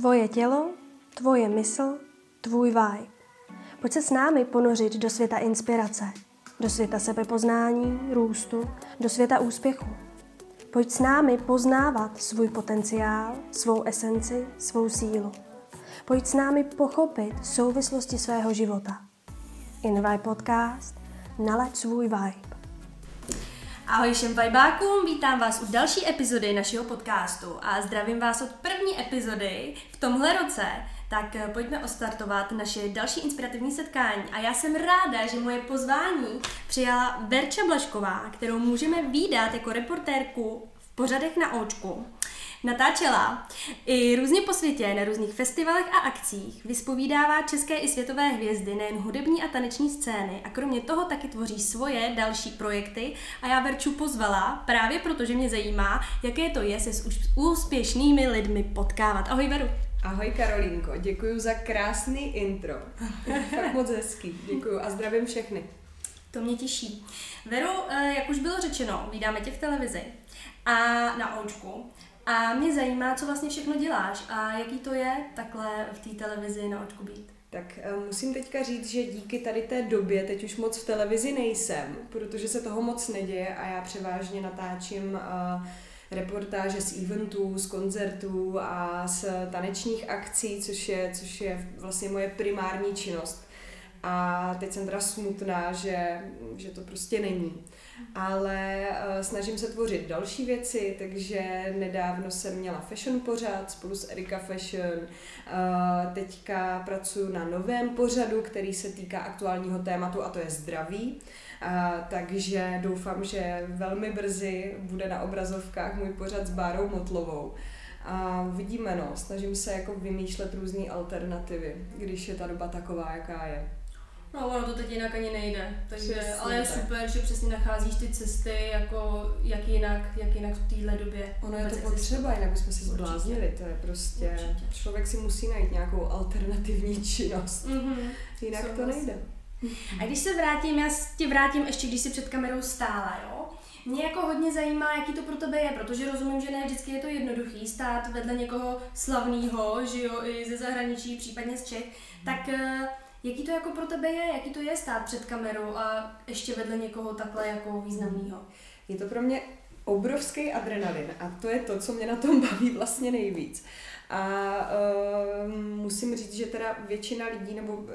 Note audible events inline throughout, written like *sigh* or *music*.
Tvoje tělo, tvoje mysl, tvůj vibe. Pojď se s námi ponořit do světa inspirace, do světa sebepoznání, růstu, do světa úspěchu. Pojď s námi poznávat svůj potenciál, svou esenci, svou sílu. Pojď s námi pochopit souvislosti svého života. Vibe Podcast Nalaď svůj vibe. Ahoj všem vibákům, vítám vás u další epizody našeho podcastu a zdravím vás od první epizody v tomhle roce. Tak eh, pojďme ostartovat naše další inspirativní setkání. A já jsem ráda, že moje pozvání přijala Verča Blašková, kterou můžeme výdat jako reportérku v pořadech na očku. Natáčela i různě po světě, na různých festivalech a akcích, vyspovídává české i světové hvězdy, nejen hudební a taneční scény a kromě toho taky tvoří svoje další projekty a já Verču pozvala právě proto, že mě zajímá, jaké to je se s úspěšnými lidmi potkávat. Ahoj Veru. Ahoj Karolínko, děkuji za krásný intro. *laughs* Fakt moc hezký, děkuji a zdravím všechny. To mě těší. Veru, eh, jak už bylo řečeno, vydáme tě v televizi a na očku. A mě zajímá, co vlastně všechno děláš a jaký to je takhle v té televizi na očku být. Tak eh, musím teďka říct, že díky tady té době teď už moc v televizi nejsem, protože se toho moc neděje a já převážně natáčím uh, reportáže z eventů, z koncertů a z tanečních akcí, což je, což je vlastně moje primární činnost. A teď jsem teda smutná, že, že to prostě není ale uh, snažím se tvořit další věci, takže nedávno jsem měla fashion pořad spolu s Erika Fashion. Uh, teďka pracuji na novém pořadu, který se týká aktuálního tématu a to je zdraví. Uh, takže doufám, že velmi brzy bude na obrazovkách můj pořad s Bárou Motlovou. A uvidíme, no, snažím se jako vymýšlet různé alternativy, když je ta doba taková, jaká je. No ono to teď jinak ani nejde, takže, přesně, ale je tak. super, že přesně nacházíš ty cesty, jako jak jinak, jak jinak v téhle době. Ono je to potřeba, jinak bychom se zbláznili, to je prostě, Určitě. člověk si musí najít nějakou alternativní činnost, mm-hmm. jinak Souhlas. to nejde. A když se vrátím, já tě vrátím ještě, když jsi před kamerou stála, jo? Mě jako hodně zajímá, jaký to pro tebe je, protože rozumím, že ne vždycky je to jednoduchý stát vedle někoho slavného, že jo, i ze zahraničí, případně z Čech, tak uh, Jaký to jako pro tebe je, jaký to je stát před kamerou a ještě vedle někoho takhle jako významného? Je to pro mě obrovský adrenalin a to je to, co mě na tom *laughs* baví vlastně nejvíc. A uh, musím říct, že teda většina lidí nebo uh,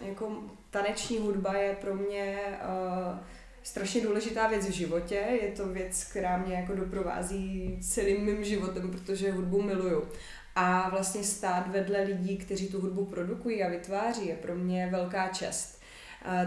jako taneční hudba je pro mě uh, strašně důležitá věc v životě. Je to věc, která mě jako doprovází celým mým životem, protože hudbu miluju. A vlastně stát vedle lidí, kteří tu hudbu produkují a vytváří, je pro mě velká čest.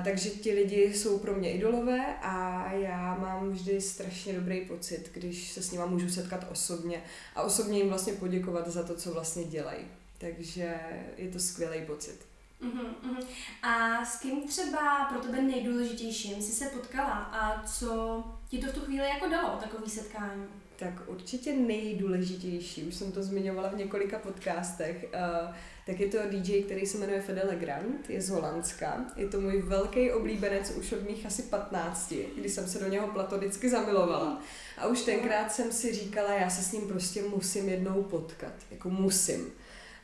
Takže ti lidi jsou pro mě idolové a já mám vždy strašně dobrý pocit, když se s nima můžu setkat osobně a osobně jim vlastně poděkovat za to, co vlastně dělají. Takže je to skvělý pocit. Uh-huh, uh-huh. A s kým třeba pro tebe nejdůležitějším jsi se potkala a co ti to v tu chvíli jako dalo, takový setkání? Tak určitě nejdůležitější, už jsem to zmiňovala v několika podcastech, uh, tak je to DJ, který se jmenuje Fede Legrand, je z Holandska. Je to můj velký oblíbenec už od mých asi 15, kdy jsem se do něho platonicky zamilovala. A už tenkrát jsem si říkala, já se s ním prostě musím jednou potkat, jako musím.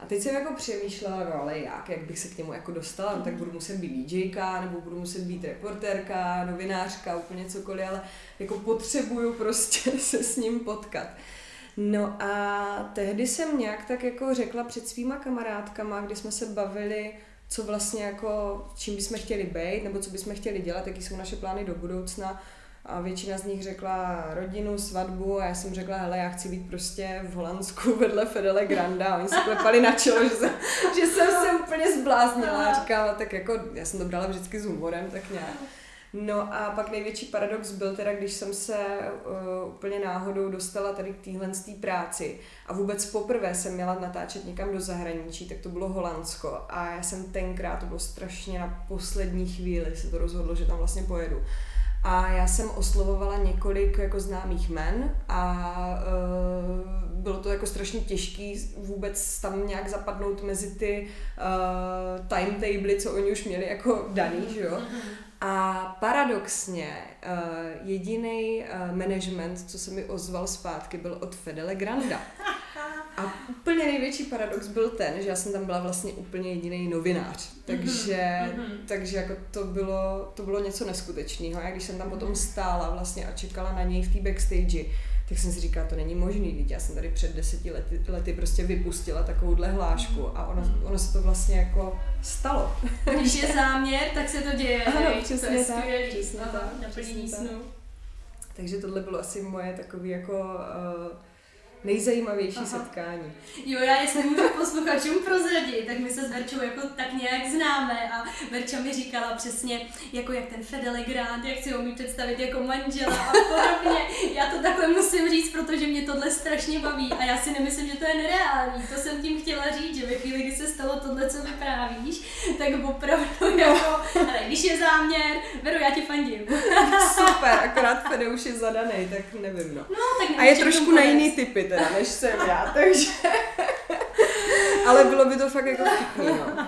A teď jsem jako přemýšlela, no ale jak, jak bych se k němu jako dostala, no tak budu muset být DJka, nebo budu muset být reportérka, novinářka, úplně cokoliv, ale jako potřebuju prostě *laughs* se s ním potkat. No a tehdy jsem nějak tak jako řekla před svýma kamarádkama, kdy jsme se bavili, co vlastně jako, čím bychom chtěli být, nebo co bychom chtěli dělat, jaký jsou naše plány do budoucna a většina z nich řekla rodinu, svatbu a já jsem řekla, hele, já chci být prostě v Holandsku *laughs* vedle Fedele Granda a oni se klepali na čelo, že jsem, že jsem se úplně zbláznila a říkala, tak jako, já jsem to brala vždycky s humorem, tak nějak. No a pak největší paradox byl teda, když jsem se uh, úplně náhodou dostala tady k téhle práci a vůbec poprvé jsem měla natáčet někam do zahraničí, tak to bylo Holandsko a já jsem tenkrát, to bylo strašně na poslední chvíli, se to rozhodlo, že tam vlastně pojedu. A já jsem oslovovala několik jako známých men a uh, bylo to jako strašně těžký vůbec tam nějak zapadnout mezi ty uh, timetable, co oni už měli jako daný, že jo. A paradoxně uh, jediný uh, management, co se mi ozval zpátky, byl od Fedele Granda. A úplně největší paradox byl ten, že já jsem tam byla vlastně úplně jediný novinář. Takže, mm-hmm. takže jako to bylo, to bylo něco neskutečného. Já když jsem tam potom stála vlastně a čekala na něj v té backstage, tak jsem si říkala, to není možný, já jsem tady před deseti lety, lety prostě vypustila takovouhle hlášku a ono, ono se to vlastně jako stalo. Když je záměr, tak se to děje. Ano, přesně to je tak, skvělý. Přesně Aha, tak, naplnění snu. Takže tohle bylo asi moje takový jako uh, nejzajímavější Aha. setkání. Jo, já jestli můžu posluchačům prozradit, tak my se s Verčou jako tak nějak známe a Verča mi říkala přesně, jako jak ten Fedele Grant, jak si ho umí představit jako manžela a podobně. Já to takhle musím říct, protože mě tohle strašně baví a já si nemyslím, že to je nereální. To jsem tím chtěla říct, že ve chvíli, kdy se stalo tohle, co vyprávíš, tak opravdu jako, ale když je záměr, Veru, já ti fandím. Super, akorát Fede už je zadaný, tak nevím no. no tak a je trošku na jiný typy teda, než jsem já, takže... Ale bylo by to fakt jako vtipný, no.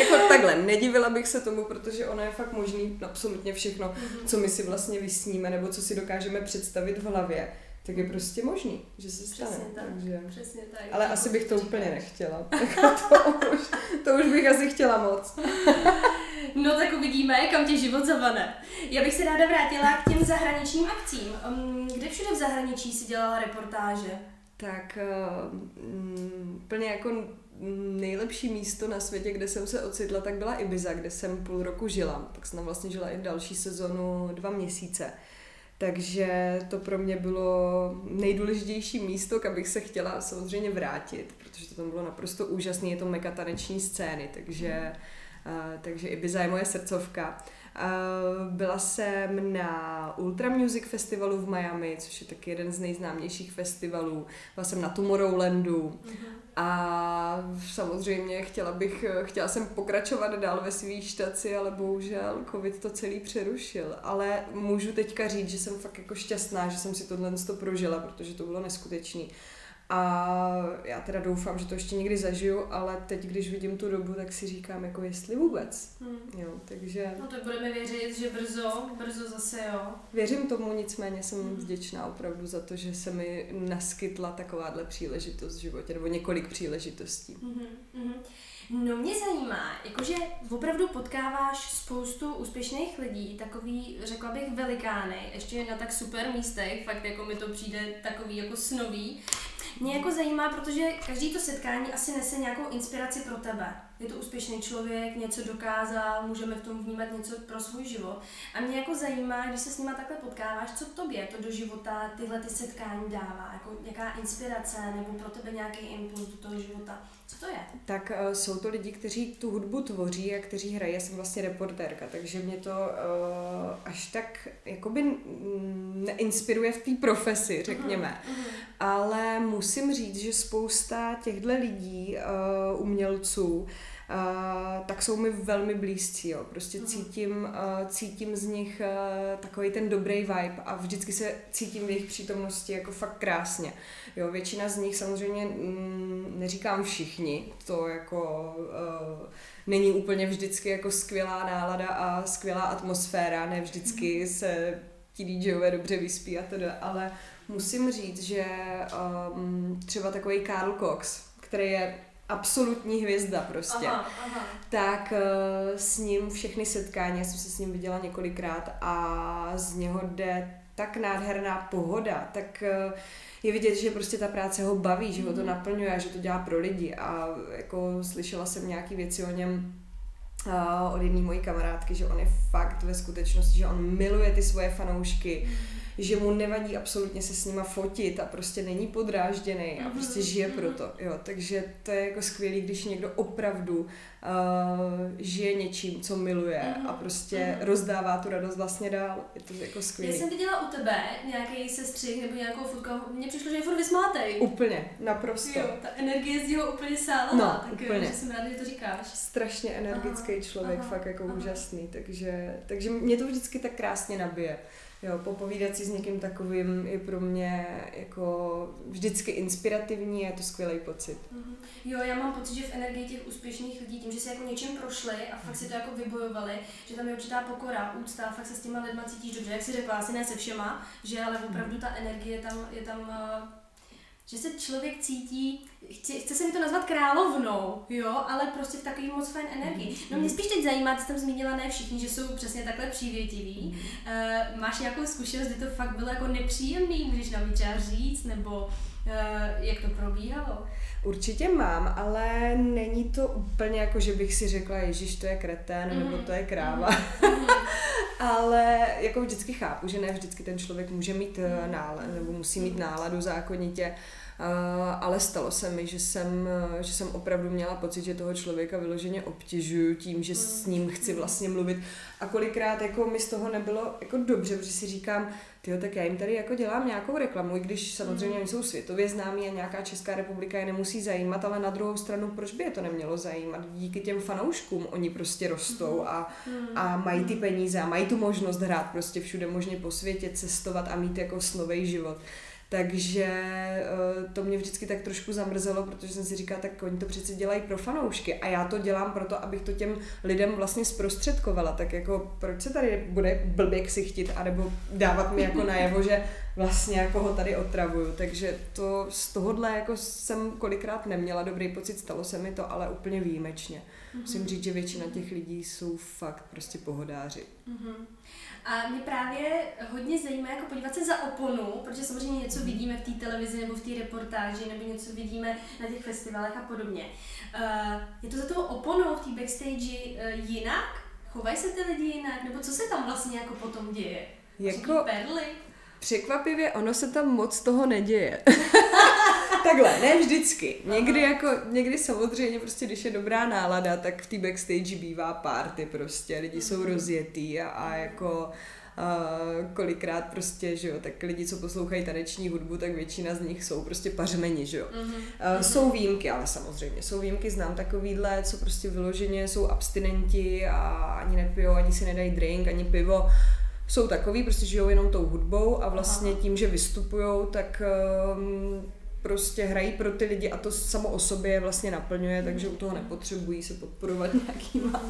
jako takhle, nedivila bych se tomu, protože ono je fakt možný absolutně všechno, mhm. co my si vlastně vysníme, nebo co si dokážeme představit v hlavě, tak je prostě možný, že se stane. Přesně tak, takže... přesně tak. Ale asi bych to úplně nechtěla. to, už, to už bych asi chtěla moc. *laughs* No tak uvidíme, kam tě život zavane. Já bych se ráda vrátila k těm zahraničním akcím. Kde všude v zahraničí si dělala reportáže? Tak um, plně jako nejlepší místo na světě, kde jsem se ocitla, tak byla Ibiza, kde jsem půl roku žila. Tak jsem tam vlastně žila i další sezonu dva měsíce. Takže to pro mě bylo nejdůležitější místo, kam bych se chtěla samozřejmě vrátit, protože to tam bylo naprosto úžasné, je to meka taneční scény, takže, uh, takže Ibiza je moje srdcovka. Uh, byla jsem na Ultra Music Festivalu v Miami, což je taky jeden z nejznámějších festivalů. Byla jsem na Tomorrowlandu uh-huh. a samozřejmě chtěla bych, chtěla jsem pokračovat dál ve své štaci, ale bohužel covid to celý přerušil. Ale můžu teďka říct, že jsem fakt jako šťastná, že jsem si tohle prožila, protože to bylo neskutečný. A já teda doufám, že to ještě někdy zažiju, ale teď, když vidím tu dobu, tak si říkám, jako jestli vůbec. Hmm. Jo, takže... No tak budeme věřit, že brzo, brzo zase jo. Věřím tomu, nicméně jsem hmm. vděčná opravdu za to, že se mi naskytla takováhle příležitost v životě, nebo několik příležitostí. Hmm. Hmm. No mě zajímá, jakože opravdu potkáváš spoustu úspěšných lidí, takový, řekla bych, velikány, ještě na tak super místech, fakt jako mi to přijde takový jako snový. Mě jako zajímá, protože každý to setkání asi nese nějakou inspiraci pro tebe. Je to úspěšný člověk, něco dokázal, můžeme v tom vnímat něco pro svůj život. A mě jako zajímá, když se s nima takhle potkáváš, co tobě to do života tyhle ty setkání dává, jako nějaká inspirace nebo pro tebe nějaký impuls do toho života. Co to je? Tak uh, jsou to lidi, kteří tu hudbu tvoří a kteří hrají. Já jsem vlastně reportérka, takže mě to uh, až tak jakoby neinspiruje v té profesi, řekněme. Uh-huh, uh-huh. Ale musím říct, že spousta těchto lidí, uh, umělců, Uh, tak jsou mi velmi blízcí, jo. Prostě uh-huh. cítím, uh, cítím z nich uh, takový ten dobrý vibe a vždycky se cítím v jejich přítomnosti jako fakt krásně. Jo, většina z nich samozřejmě mm, neříkám všichni, to jako uh, není úplně vždycky jako skvělá nálada a skvělá atmosféra, ne vždycky se ti DJové dobře vyspí a teda, ale musím říct, že um, třeba takový Karl Cox, který je absolutní hvězda prostě. Aha, aha. Tak uh, s ním všechny setkání, já jsem se s ním viděla několikrát a z něho jde tak nádherná pohoda, tak uh, je vidět, že prostě ta práce ho baví, že ho to mhm. naplňuje a že to dělá pro lidi a jako slyšela jsem nějaký věci o něm uh, od jedné mojí kamarádky, že on je fakt ve skutečnosti, že on miluje ty svoje fanoušky, mm že mu nevadí absolutně se s nima fotit a prostě není podrážděný a mhm, prostě žije mm-hmm. pro to. Jo, takže to je jako skvělý, když někdo opravdu uh, žije něčím, co miluje mm-hmm. a prostě rozdává tu radost vlastně dál. Je to jako skvělý. Já jsem viděla u tebe nějaký sestřih nebo nějakou fotku, mně přišlo, že je furt vysmátej. Úplně, naprosto. Jo, ta energie z něho úplně sála, no, tak úplně. že jsem ráda, že to říkáš. Strašně energický aha, člověk, aha, fakt jako aha. úžasný, takže, takže mě to vždycky tak krásně nabije. Jo, popovídat si s někým takovým je pro mě jako vždycky inspirativní a je to skvělý pocit. Mm-hmm. Jo, já mám pocit, že v energii těch úspěšných lidí, tím, že se jako něčím prošli a fakt si to jako vybojovali, že tam je určitá pokora, úcta, fakt se s těma lidma cítíš dobře, jak si řekla, asi ne se všema, že ale opravdu ta energie tam, je tam že se člověk cítí, chce, chce se mi to nazvat královnou, jo, ale prostě v takový moc fajn energii. No mě spíš teď zajímá, ty jsi tam zmínila ne všichni, že jsou přesně takhle přívětiví. Uh, máš nějakou zkušenost, kdy to fakt bylo jako nepříjemný, můžeš nám třeba říct, nebo uh, jak to probíhalo? Určitě mám, ale není to úplně jako, že bych si řekla, Ježíš, to je kretén, mm. nebo to je kráva. Mm. *laughs* ale jako vždycky chápu, že ne vždycky ten člověk může mít mm. náladu, nebo musí mít náladu zákonitě ale stalo se mi, že jsem, že jsem opravdu měla pocit, že toho člověka vyloženě obtěžuju tím, že s ním chci vlastně mluvit. A kolikrát jako mi z toho nebylo jako dobře, protože si říkám, tyjo, tak já jim tady jako dělám nějakou reklamu, i když samozřejmě oni jsou světově známí a nějaká Česká republika je nemusí zajímat, ale na druhou stranu, proč by je to nemělo zajímat? Díky těm fanouškům oni prostě rostou a, a mají ty peníze a mají tu možnost hrát prostě všude možně po světě, cestovat a mít jako snový život. Takže eh, to mě vždycky tak trošku zamrzelo, protože jsem si říkala, tak oni to přece dělají pro fanoušky a já to dělám proto, abych to těm lidem vlastně zprostředkovala. Tak jako proč se tady bude blbě ksichtit, anebo dávat mi jako najevo, že vlastně jako ho tady otravuju. Takže to z tohohle jako jsem kolikrát neměla dobrý pocit, stalo se mi to, ale úplně výjimečně. Musím říct, že většina těch lidí jsou fakt prostě pohodáři. Mm-hmm. A mě právě hodně zajímá jako podívat se za oponu, protože samozřejmě něco vidíme v té televizi nebo v té reportáži, nebo něco vidíme na těch festivalech a podobně. Uh, je to za toho oponou v té backstage uh, jinak? Chovají se ty lidi jinak? Nebo co se tam vlastně jako potom děje? Jako, perly? Překvapivě, ono se tam moc toho neděje. *laughs* Takhle, ne vždycky. Někdy jako, někdy samozřejmě prostě, když je dobrá nálada, tak v té backstage bývá party prostě, lidi jsou mhm. rozjetý a, a jako Uh, kolikrát prostě, že jo, tak lidi, co poslouchají taneční hudbu, tak většina z nich jsou prostě pařmeni, že jo. Mm-hmm. Uh, jsou výjimky, ale samozřejmě, jsou výjimky, znám takovýhle, co prostě vyloženě jsou abstinenti a ani nepijou, ani si nedají drink, ani pivo, jsou takový, prostě žijou jenom tou hudbou a vlastně tím, že vystupují, tak um, prostě hrají pro ty lidi a to samo o sobě vlastně naplňuje, takže u toho nepotřebují se podporovat *laughs* nějakýma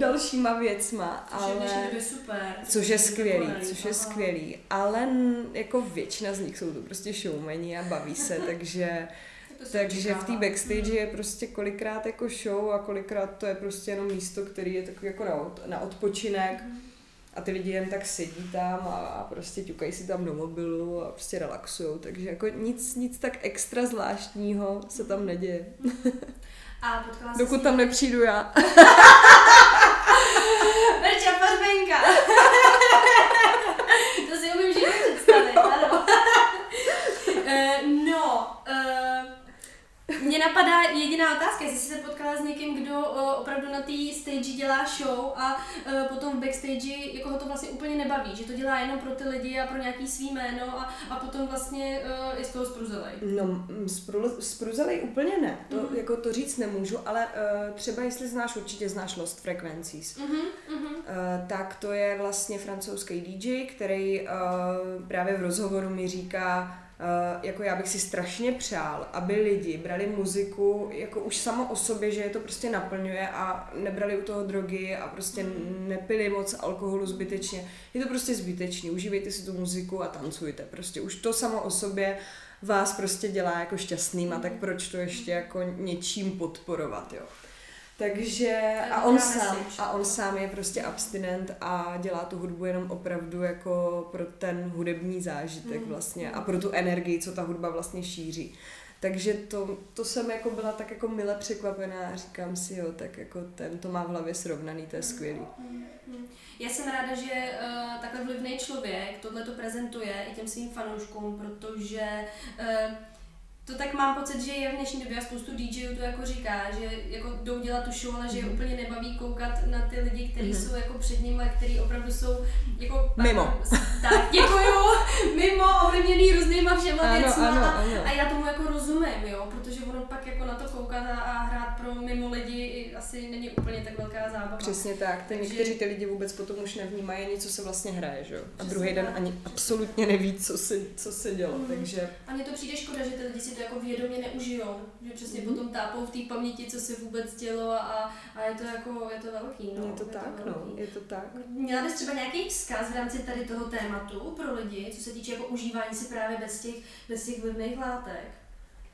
dalšíma věcma. Ale... Což je super. Což je skvělý, což je skvělý. Ale jako většina z nich jsou to prostě showmeni a baví se, *laughs* takže takže v té backstage je prostě kolikrát jako show a kolikrát to je prostě jenom místo, který je takový jako na, od, na odpočinek. Mm a ty lidi jen tak sedí tam a, a prostě ťukají si tam do mobilu a prostě relaxují, takže jako nic, nic tak extra zvláštního se tam neděje. *laughs* A potkala Dokud tam nepřijdu já. *laughs* Verča Parbenka. to si umím žít představit, ano. uh, no, uh, mě napadá jediná otázka, jestli jsi se potkala s někým, kdo uh, opravdu na té stage dělá show a uh, potom v backstage jako ho to vlastně úplně nebaví, že to dělá jenom pro ty lidi a pro nějaký svý jméno a, a potom vlastně je z toho spruzelej. No, spruzelej úplně ne, to, mm-hmm. jako to říct nemůžu, ale třeba jestli znáš, určitě znáš Lost Frequencies, mm-hmm. tak to je vlastně francouzský DJ, který právě v rozhovoru mi říká, jako já bych si strašně přál, aby lidi brali muziku jako už samo o sobě, že je to prostě naplňuje a nebrali u toho drogy a prostě nepili moc alkoholu zbytečně. Je to prostě zbytečný, užívejte si tu muziku a tancujte. Prostě už to samo o sobě vás prostě dělá jako šťastným a tak proč to ještě jako něčím podporovat, jo. Takže a on sám, a on sám je prostě abstinent a dělá tu hudbu jenom opravdu jako pro ten hudební zážitek mm. vlastně a pro tu energii, co ta hudba vlastně šíří. Takže to, to jsem jako byla tak jako mile překvapená a říkám si, jo, tak jako ten to má v hlavě srovnaný, to je skvělý. Já jsem ráda, že uh, takhle vlivný člověk tohle to prezentuje i těm svým fanouškům, protože uh, to tak mám pocit, že je v dnešní době a spoustu DJů to jako říká, že jako jdou dělat tu show, ale že je mm-hmm. úplně nebaví koukat na ty lidi, kteří mm-hmm. jsou jako před nimi, kteří opravdu jsou jako... Mimo. *laughs* Tak, děkuju, mimo, ovlivněný různýma všema ano, věcma ano, ano. a já tomu jako rozumím, jo, protože ono pak jako na to koukat a, a hrát pro mimo lidi asi není úplně tak velká zábava. Přesně tak, ty Takže... někteří ty lidi vůbec potom už nevnímají ani, co se vlastně hraje, že jo, a druhý den ani absolutně neví, co se, co se dělo, mm. takže... A mně to přijde škoda, že ty lidi si to jako vědomě neužijou, že přesně mm-hmm. potom tápou v té paměti, co se vůbec dělo a, a je to jako, je to velký, no. Je to je tak, to no, je to tak. Měla bys třeba nějaký vzkaz v rámci tady toho tématu pro lidi, co se týče jako užívání si právě bez těch, bez těch vlivných látek?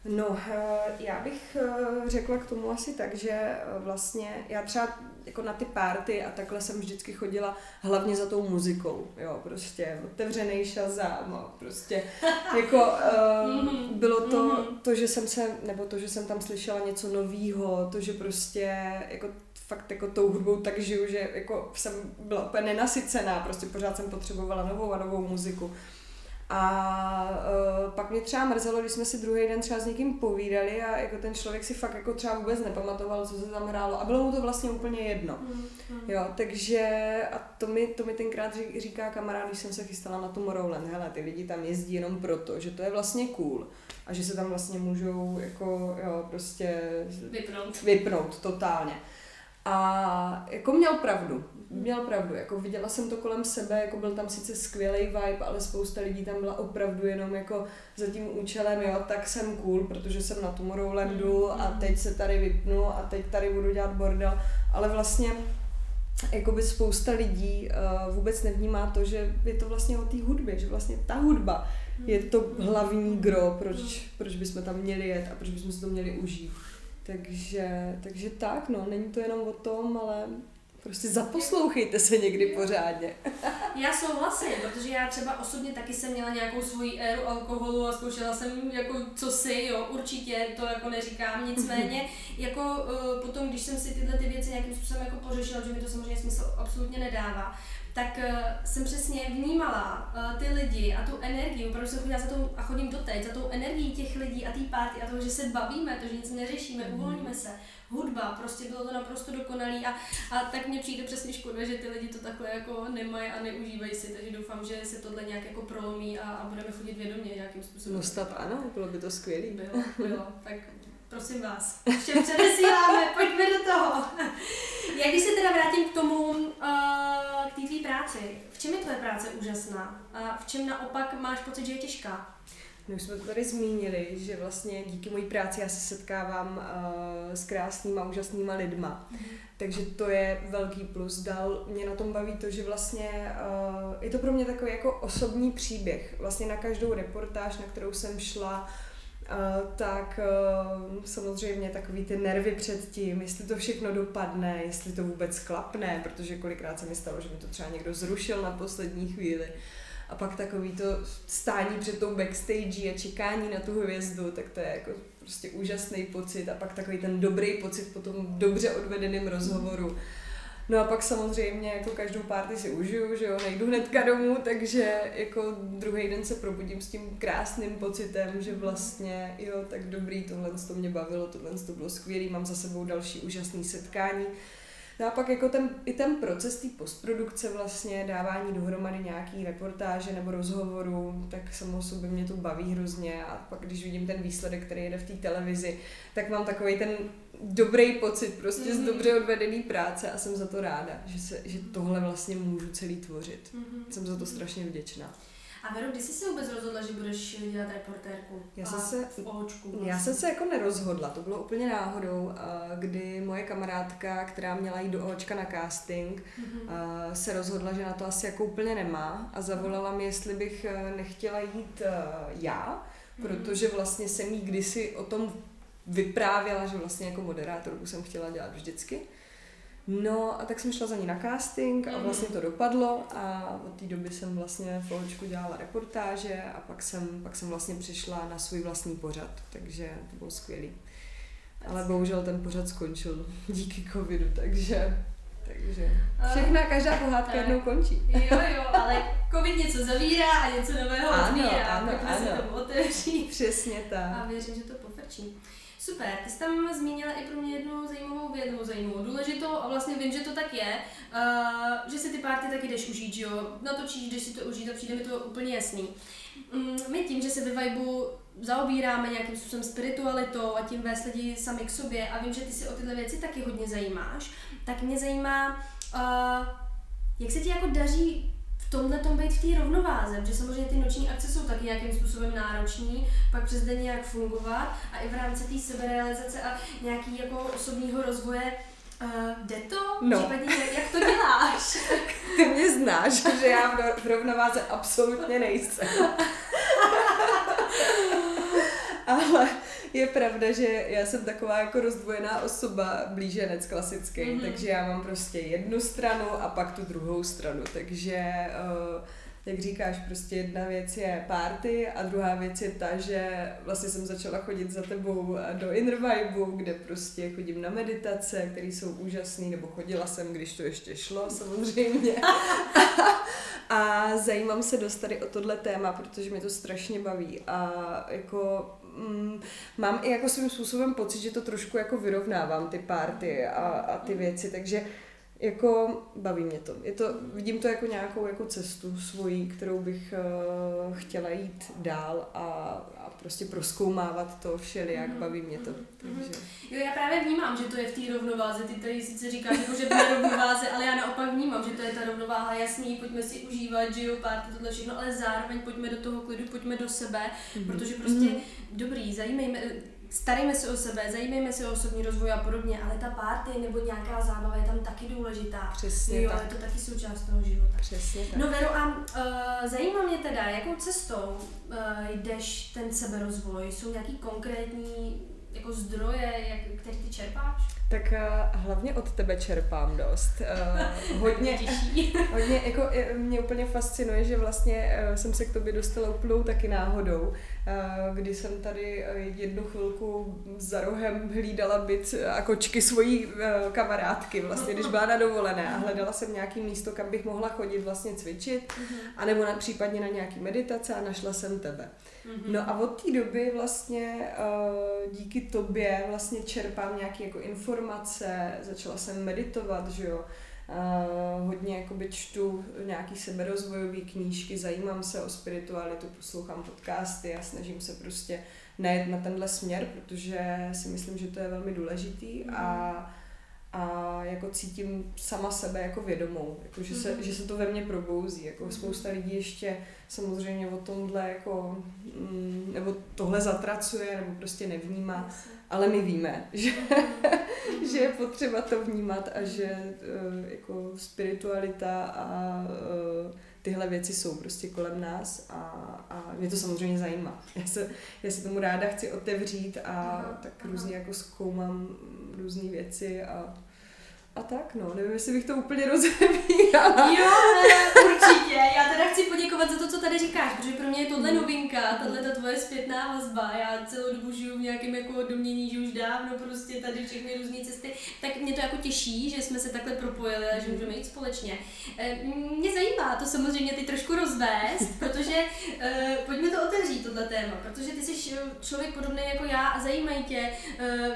No, eh, já bych eh, řekla k tomu asi tak, že eh, vlastně já třeba jako na ty párty a takhle jsem vždycky chodila hlavně za tou muzikou, jo, prostě otevřený šazám, prostě *laughs* jako uh, bylo to, mhm. to, že jsem se, nebo to, že jsem tam slyšela něco novýho, to, že prostě jako fakt jako tou hudbou tak žiju, že jako jsem byla úplně nenasycená, prostě pořád jsem potřebovala novou a novou muziku. A uh, pak mě třeba mrzelo, když jsme si druhý den třeba s někým povídali a jako ten člověk si fakt jako třeba vůbec nepamatoval, co se tam hrálo a bylo mu to vlastně úplně jedno. Mm, mm. Jo, takže a to mi, to mi tenkrát říká kamarád, když jsem se chystala na Tomorrowland, hele, ty lidi tam jezdí jenom proto, že to je vlastně cool a že se tam vlastně můžou jako, jo, prostě vypnout, vypnout totálně. A jako měl pravdu, měl pravdu, jako viděla jsem to kolem sebe, jako byl tam sice skvělý vibe, ale spousta lidí tam byla opravdu jenom jako za tím účelem, jo, tak jsem cool, protože jsem na Tomorrowlandu a mm-hmm. teď se tady vypnu a teď tady budu dělat bordel, ale vlastně jakoby spousta lidí uh, vůbec nevnímá to, že je to vlastně o té hudbě, že vlastně ta hudba je to hlavní gro, proč, proč bychom tam měli jet a proč bychom si to měli užít. Takže, takže tak, no, není to jenom o tom, ale Prostě zaposlouchejte se někdy pořádně. Já souhlasím, protože já třeba osobně taky jsem měla nějakou svoji éru alkoholu a zkoušela jsem jako co si, jo, určitě to jako neříkám, nicméně *laughs* jako uh, potom, když jsem si tyhle ty věci nějakým způsobem jako pořešila, že mi to samozřejmě smysl absolutně nedává, tak uh, jsem přesně vnímala uh, ty lidi a tu energii, opravdu jsem chodila za tou, a chodím doteď, za tou energií těch lidí a té párty a toho, že se bavíme, to, že nic neřešíme, mm. uvolníme se hudba, prostě bylo to naprosto dokonalý a, a tak mně přijde přesně škoda, že ty lidi to takhle jako nemají a neužívají si, takže doufám, že se tohle nějak jako prolomí a, a budeme chodit vědomě nějakým způsobem. No snad ano, bylo by to skvělé. Bylo, bylo, tak prosím vás, všem předesíláme, pojďme do toho. *laughs* Já když se teda vrátím k tomu, uh, k té tvý práci, v čem je tvoje práce úžasná a v čem naopak máš pocit, že je těžká? My už jsme to tady zmínili, že vlastně díky mojí práci já se setkávám uh, s krásnýma, úžasnýma lidma. Mm. Takže to je velký plus. Dál mě na tom baví to, že vlastně uh, je to pro mě takový jako osobní příběh. Vlastně na každou reportáž, na kterou jsem šla, Uh, tak uh, samozřejmě takový ty nervy před tím, jestli to všechno dopadne, jestli to vůbec klapne, protože kolikrát se mi stalo, že mi to třeba někdo zrušil na poslední chvíli. A pak takový to stání před tou backstage a čekání na tu hvězdu, tak to je jako prostě úžasný pocit a pak takový ten dobrý pocit po tom dobře odvedeném rozhovoru. No a pak samozřejmě jako každou párty si užiju, že jo, nejdu hnedka domů, takže jako druhý den se probudím s tím krásným pocitem, že vlastně jo, tak dobrý, tohle to mě bavilo, tohle to bylo skvělý, mám za sebou další úžasný setkání. No a pak jako ten, i ten proces té postprodukce vlastně, dávání dohromady nějaký reportáže nebo rozhovoru, tak samo sobě mě to baví hrozně a pak když vidím ten výsledek, který jede v té televizi, tak mám takový ten dobrý pocit prostě mm-hmm. z mhm. dobře odvedený práce a jsem za to ráda, že, se, že tohle vlastně můžu celý tvořit. Mm-hmm. Jsem za to strašně vděčná. A Vero, kdy jsi si vůbec rozhodla, že budeš dělat reportérku? Já jsem se, očku vlastně. já jsem se jako nerozhodla, to bylo úplně náhodou, kdy moje kamarádka, která měla jít do očka na casting, mm-hmm. se rozhodla, že na to asi jako úplně nemá a zavolala mi, jestli bych e, nechtěla jít já, mm-hmm. protože vlastně jsem jí kdysi o tom vyprávěla, že vlastně jako moderátorku jsem chtěla dělat vždycky. No a tak jsem šla za ní na casting a mhm. vlastně to dopadlo a od té doby jsem vlastně v Oločku dělala reportáže a pak jsem, pak jsem vlastně přišla na svůj vlastní pořad, takže to bylo skvělý. Ale bohužel ten pořad skončil *laughs* díky covidu, takže takže všechna, každá pohádka jednou končí. Jo, jo, ale covid něco zavírá a něco nového ano, otvírá. Ano, ano. se to otevří. Přesně tak. A věřím, že to pofrčí. Super, ty jsi tam zmínila i pro mě jednu zajímavou věc, zajímavou, důležitou a vlastně vím, že to tak je, uh, že si ty párty taky jdeš užít, že jo, natočíš, když si to užít a přijde mi to úplně jasný. Um, my tím, že se ve Vibu zaobíráme nějakým způsobem spiritualitou a tím vést lidi sami k sobě a vím, že ty si o tyhle věci taky hodně zajímáš, tak mě zajímá, uh, jak se ti jako daří tomhle tom být v té rovnováze, protože samozřejmě ty noční akce jsou taky nějakým způsobem náročný, pak přes den nějak fungovat a i v rámci té seberealizace a nějaký jako osobního rozvoje Uh, jde to? No. Případně, jak to děláš? *laughs* Ty mě znáš, že já v rovnováze absolutně nejsem. *laughs* Ale je pravda, že já jsem taková jako rozdvojená osoba, blíženec klasický, mm-hmm. takže já mám prostě jednu stranu a pak tu druhou stranu, takže uh, jak říkáš, prostě jedna věc je party a druhá věc je ta, že vlastně jsem začala chodit za tebou do Inner Vibe, kde prostě chodím na meditace, které jsou úžasné, nebo chodila jsem, když to ještě šlo samozřejmě. *laughs* a zajímám se dost tady o tohle téma, protože mě to strašně baví a jako mm, mám i jako svým způsobem pocit, že to trošku jako vyrovnávám ty party a, a ty věci, takže jako baví mě to. Je to. Vidím to jako nějakou jako cestu svojí, kterou bych uh, chtěla jít dál a, a prostě proskoumávat to všelijak, mm-hmm. baví mě to. Mm-hmm. Takže. Jo, já právě vnímám, že to je v té rovnováze. Ty tady sice říkáš, jako, že v rovnováze, ale já naopak vnímám, že to je ta rovnováha jasný, pojďme si užívat, že jo, párty, tohle všechno, ale zároveň pojďme do toho klidu, pojďme do sebe, mm-hmm. protože prostě mm-hmm. dobrý, zajímejme, starejme se o sebe, zajímejme se o osobní rozvoj a podobně, ale ta party nebo nějaká zábava je tam taky důležitá. Přesně jo, tak. je to taky součást toho života. Přesně tak. No Vero, a uh, zajímá mě teda, jakou cestou uh, jdeš ten seberozvoj? Jsou nějaký konkrétní jako zdroje, jak, který ty čerpáš? Tak uh, hlavně od tebe čerpám dost. Uh, *laughs* hodně, *laughs* hodně, jako mě úplně fascinuje, že vlastně jsem se k tobě dostala úplnou taky náhodou, uh, kdy jsem tady jednu chvilku za rohem hlídala byt a kočky svojí uh, kamarádky, vlastně, když byla na dovolené a hledala jsem nějaký místo, kam bych mohla chodit vlastně cvičit, mhm. anebo na, případně na nějaký meditace a našla jsem tebe. Mm-hmm. No a od té doby vlastně díky tobě vlastně čerpám nějaké jako informace, začala jsem meditovat, že jo, Uh, hodně jakoby čtu nějaký seberozvojové knížky, zajímám se o spiritualitu, poslouchám podcasty a snažím se prostě najet na tenhle směr, protože si myslím, že to je velmi důležitý mm. a mhm a jako cítím sama sebe jako vědomou, jako že, se, mm-hmm. že se to ve mně probouzí. Jako mm-hmm. spousta lidí ještě samozřejmě o tomhle jako, mm, nebo tohle zatracuje, nebo prostě nevnímá, yes. ale my víme, *laughs* že, mm-hmm. že je potřeba to vnímat a že uh, jako spiritualita a uh, tyhle věci jsou prostě kolem nás a, a mě to samozřejmě zajímá. *laughs* Já se, já se tomu ráda chci otevřít a aha, tak různě jako zkoumám různé věci a a tak no, nevím, jestli bych to úplně *laughs* rozebírala. Jo, ne, určitě. Já teda chci poděkovat za to, co tady říkáš, protože pro mě je tohle mhm. novinka, tahle ta tvoje zpětná vazba. Já celou dobu žiju v nějakém jako domění, že už dávno prostě tady všechny různé cesty. Tak mě to jako těší, že jsme se takhle propojili a že mhm. můžeme jít společně. Eh, mě zajímá to samozřejmě ty trošku rozvést, protože uh, pojďme to otevřít, tohle téma, protože ty jsi člověk podobný jako já a zajímají tě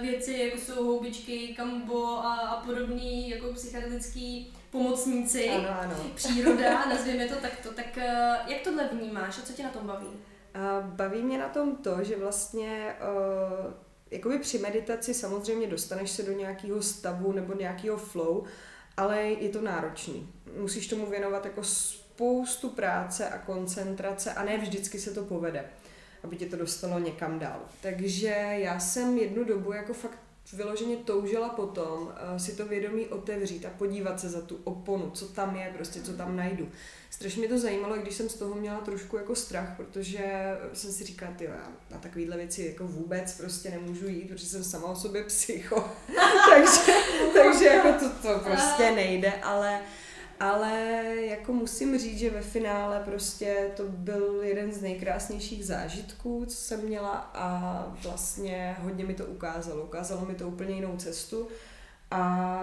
věci, jako jsou houbičky, kambo a, a podobné jako psychedelický pomocníci, ano, ano. příroda, *laughs* nazvěme to takto, tak eh, jak tohle vnímáš a co tě na tom baví? Baví mě na tom to, že vlastně uh, jakoby při meditaci samozřejmě dostaneš se do nějakého stavu nebo nějakého flow, ale je to náročný. Musíš tomu věnovat jako spoustu práce a koncentrace a ne vždycky se to povede, aby tě to dostalo někam dál. Takže já jsem jednu dobu jako fakt vyloženě toužila potom uh, si to vědomí otevřít a podívat se za tu oponu, co tam je, prostě co tam najdu. Strašně mě to zajímalo, když jsem z toho měla trošku jako strach, protože jsem si říkala, ty já na takovéhle věci jako vůbec prostě nemůžu jít, protože jsem sama o sobě psycho. *laughs* takže, takže jako to, to prostě nejde, ale uh, ale jako musím říct, že ve finále prostě to byl jeden z nejkrásnějších zážitků, co jsem měla a vlastně hodně mi to ukázalo. Ukázalo mi to úplně jinou cestu a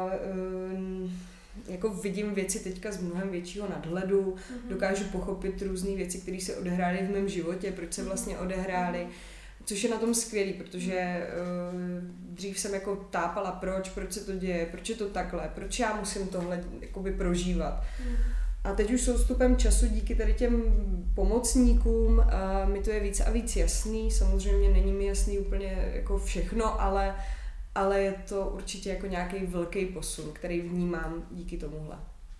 um, jako vidím věci teďka z mnohem většího nadhledu, mm-hmm. dokážu pochopit různé věci, které se odehrály v mém životě, proč se mhm. vlastně odehrály. Mm-hmm Což je na tom skvělý, protože uh, dřív jsem jako tápala, proč, proč se to děje, proč je to takhle, proč já musím tohle jakoby prožívat. Mm. A teď už s ústupem času díky tady těm pomocníkům uh, mi to je víc a víc jasný. Samozřejmě není mi jasný úplně jako všechno, ale, ale je to určitě jako nějaký velký posun, který vnímám díky tomuhle.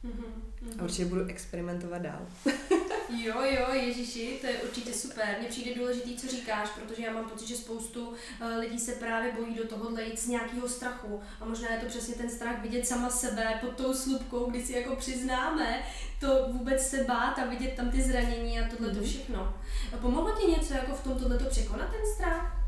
Mm-hmm. A určitě budu experimentovat dál. *laughs* jo, jo, Ježíši, to je určitě super. Mně přijde důležitý, co říkáš, protože já mám pocit, že spoustu uh, lidí se právě bojí do tohohle jít z nějakého strachu. A možná je to přesně ten strach vidět sama sebe pod tou slupkou, kdy si jako přiznáme to vůbec se bát a vidět tam ty zranění a tohle to mm-hmm. všechno. A pomohlo ti něco jako v tom tohleto překonat ten strach?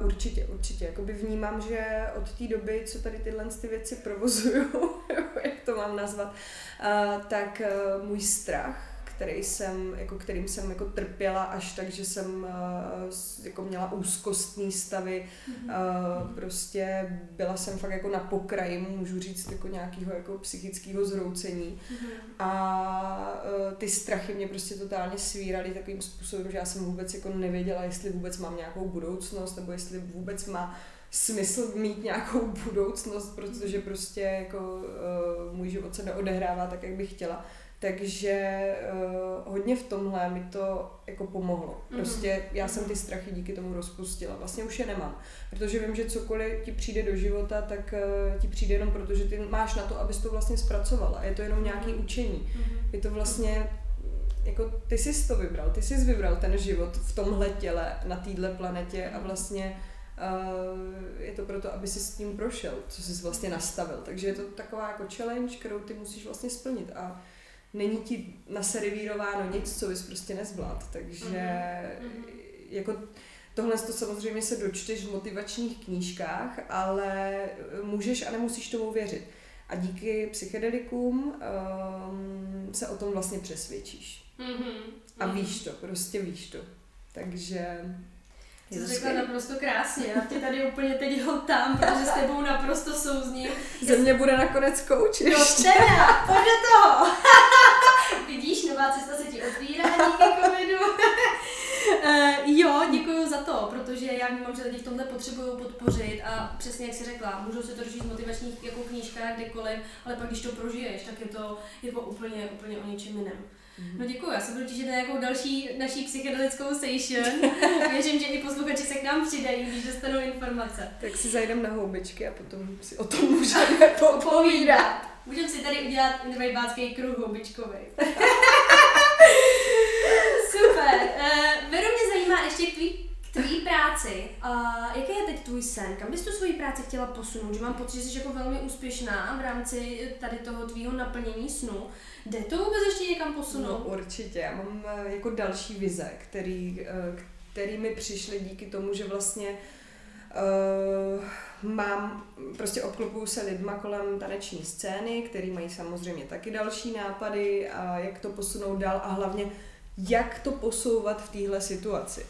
Uh, určitě, určitě. Jakoby vnímám, že od té doby, co tady tyhle ty věci provozuju, *laughs* jak to mám nazvat, uh, tak uh, můj strach který jsem, jako kterým jsem jako trpěla až tak, že jsem uh, jako měla úzkostní stavy, mm-hmm. prostě byla jsem fakt jako na pokraji, můžu říct, jako nějakého jako psychického zroucení mm-hmm. a uh, ty strachy mě prostě totálně svíraly takovým způsobem, že já jsem vůbec jako nevěděla, jestli vůbec mám nějakou budoucnost, nebo jestli vůbec má smysl mít nějakou budoucnost, protože prostě jako uh, můj život se neodehrává tak, jak bych chtěla. Takže uh, hodně v tomhle mi to jako pomohlo. Mhm. Prostě já jsem ty strachy díky tomu rozpustila. Vlastně už je nemám. Protože vím, že cokoliv ti přijde do života, tak uh, ti přijde jenom proto, že ty máš na to, abys to vlastně zpracovala. Je to jenom nějaký mhm. učení. Mhm. Je to vlastně jako ty jsi to vybral, ty jsi vybral ten život v tomhle těle, na téhle planetě a vlastně uh, je to proto, aby si s tím prošel, co jsi vlastně nastavil. Takže je to taková jako challenge, kterou ty musíš vlastně splnit a není ti naservírováno nic, co bys prostě nezvlád. Takže mm-hmm. jako tohle to samozřejmě se dočteš v motivačních knížkách, ale můžeš a nemusíš tomu věřit. A díky psychedelikům um, se o tom vlastně přesvědčíš. Mm-hmm. A mhm. víš to, prostě víš to. Takže je to řekla naprosto krásně, já tě tady úplně teď tam, protože s tebou naprosto souzním. Ze mě bude nakonec kouč No teda, pojď do toho. *laughs* Vidíš, nová cesta se ti otvírá díky covidu. Uh, *laughs* jo, děkuji za to, protože já vnímám, že lidi v tomhle potřebují podpořit a přesně jak jsi řekla, můžou se to dožít v motivačních jako knížkách, kdekoliv, ale pak když to prožiješ, tak je to jako úplně, úplně o něčem jiném. No děkuji, já se budu těšit na nějakou další naší psychedelickou session. *laughs* Věřím, že i posluchači se k nám přidají, když dostanou informace. Tak si zajdem na houbičky a potom si o tom můžeme *laughs* popovídat. Můžeme si tady udělat vejbácký kruh houbičkový. *laughs* Super. Uh, Veru mě zajímá ještě k tvý, tvý práci. Uh, jaký je teď tvůj sen? Kam bys tu svoji práci chtěla posunout? Že mám pocit, že jsi jako velmi úspěšná v rámci tady toho tvýho naplnění snu. Jde to vůbec ještě někam posunout? No určitě. Já mám eh, jako další vize, který, eh, který mi přišly díky tomu, že vlastně uh, mám, prostě obklopuju se lidma kolem taneční scény, který mají samozřejmě taky další nápady a jak to posunout dál a hlavně jak to posouvat v téhle situaci.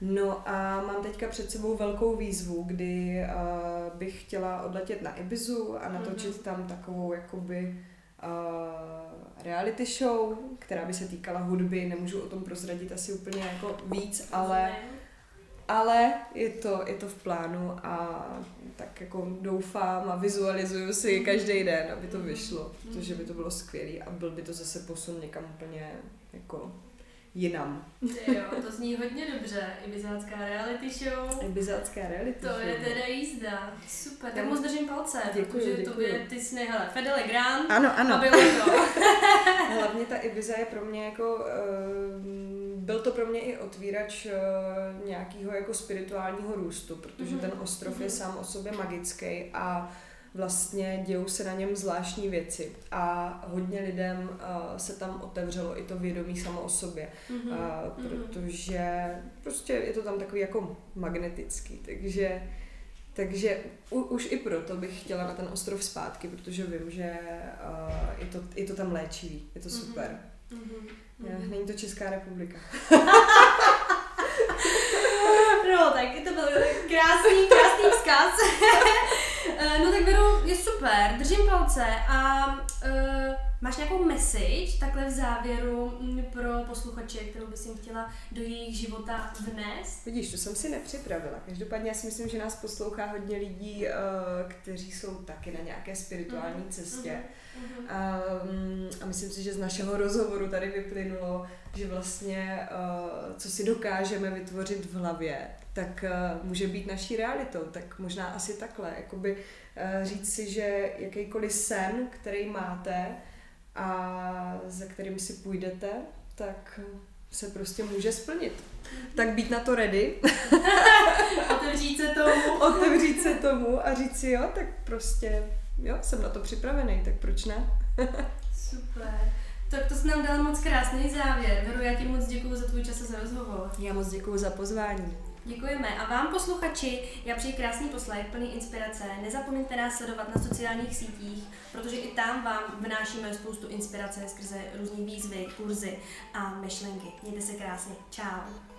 No a mám teďka před sebou velkou výzvu, kdy uh, bych chtěla odletět na Ibizu a natočit mm-hmm. tam takovou jakoby uh, reality show, která by se týkala hudby, nemůžu o tom prozradit asi úplně jako víc, ale ale je to, je to v plánu a tak jako doufám a vizualizuju si každý den, aby to vyšlo, protože by to bylo skvělé a byl by to zase posun někam úplně jako jinam. jo, to zní hodně dobře. Ibizácká reality show. Ibizácká reality to show. To je teda jízda. Super, tak moc držím palce, děkuju, protože děkuju. tobě ty sny, hele, Fedele Grant ano, ano. a bylo to. Hlavně ta Ibiza je pro mě jako, uh, byl to pro mě i otvírač uh, nějakého jako spirituálního růstu, protože mm-hmm. ten ostrov mm-hmm. je sám o sobě magický a vlastně dějou se na něm zvláštní věci a hodně lidem uh, se tam otevřelo i to vědomí samo o sobě, mm-hmm. uh, protože prostě je to tam takový jako magnetický, takže takže u, už i proto bych chtěla na ten ostrov zpátky, protože vím, že uh, je, to, je to tam léčivý, je to mhm. super. Mm-hmm. Není to Česká republika. *laughs* no, tak to byl krásný, krásný vzkaz. *laughs* Eh, no tak Veru, je super, držím palce a uh, máš nějakou message takhle v závěru mm, pro posluchače, kterou bys jim chtěla do jejich života vnést? Vidíš, to jsem si nepřipravila. Každopádně já si myslím, že nás poslouchá hodně lidí, uh, kteří jsou taky na nějaké spirituální mm-hmm. cestě. Mm-hmm. Um, a myslím si, že z našeho rozhovoru tady vyplynulo, že vlastně uh, co si dokážeme vytvořit v hlavě, tak uh, může být naší realitou. Tak možná asi takhle, jakoby uh, říct si, že jakýkoliv sen, který máte a za kterým si půjdete, tak se prostě může splnit. Tak být na to ready. *laughs* Otevřít se tomu. Otevřít se tomu a říct si jo, tak prostě jo, jsem na to připravený, tak proč ne? *laughs* Super. Tak to jsi nám dala moc krásný závěr. Veru, já ti moc děkuji za tvůj čas a za rozhovor. Já moc děkuji za pozvání. Děkujeme a vám posluchači, já přeji krásný poslech, plný inspirace. Nezapomeňte nás sledovat na sociálních sítích, protože i tam vám vnášíme spoustu inspirace skrze různé výzvy, kurzy a myšlenky. Mějte se krásně. Ciao.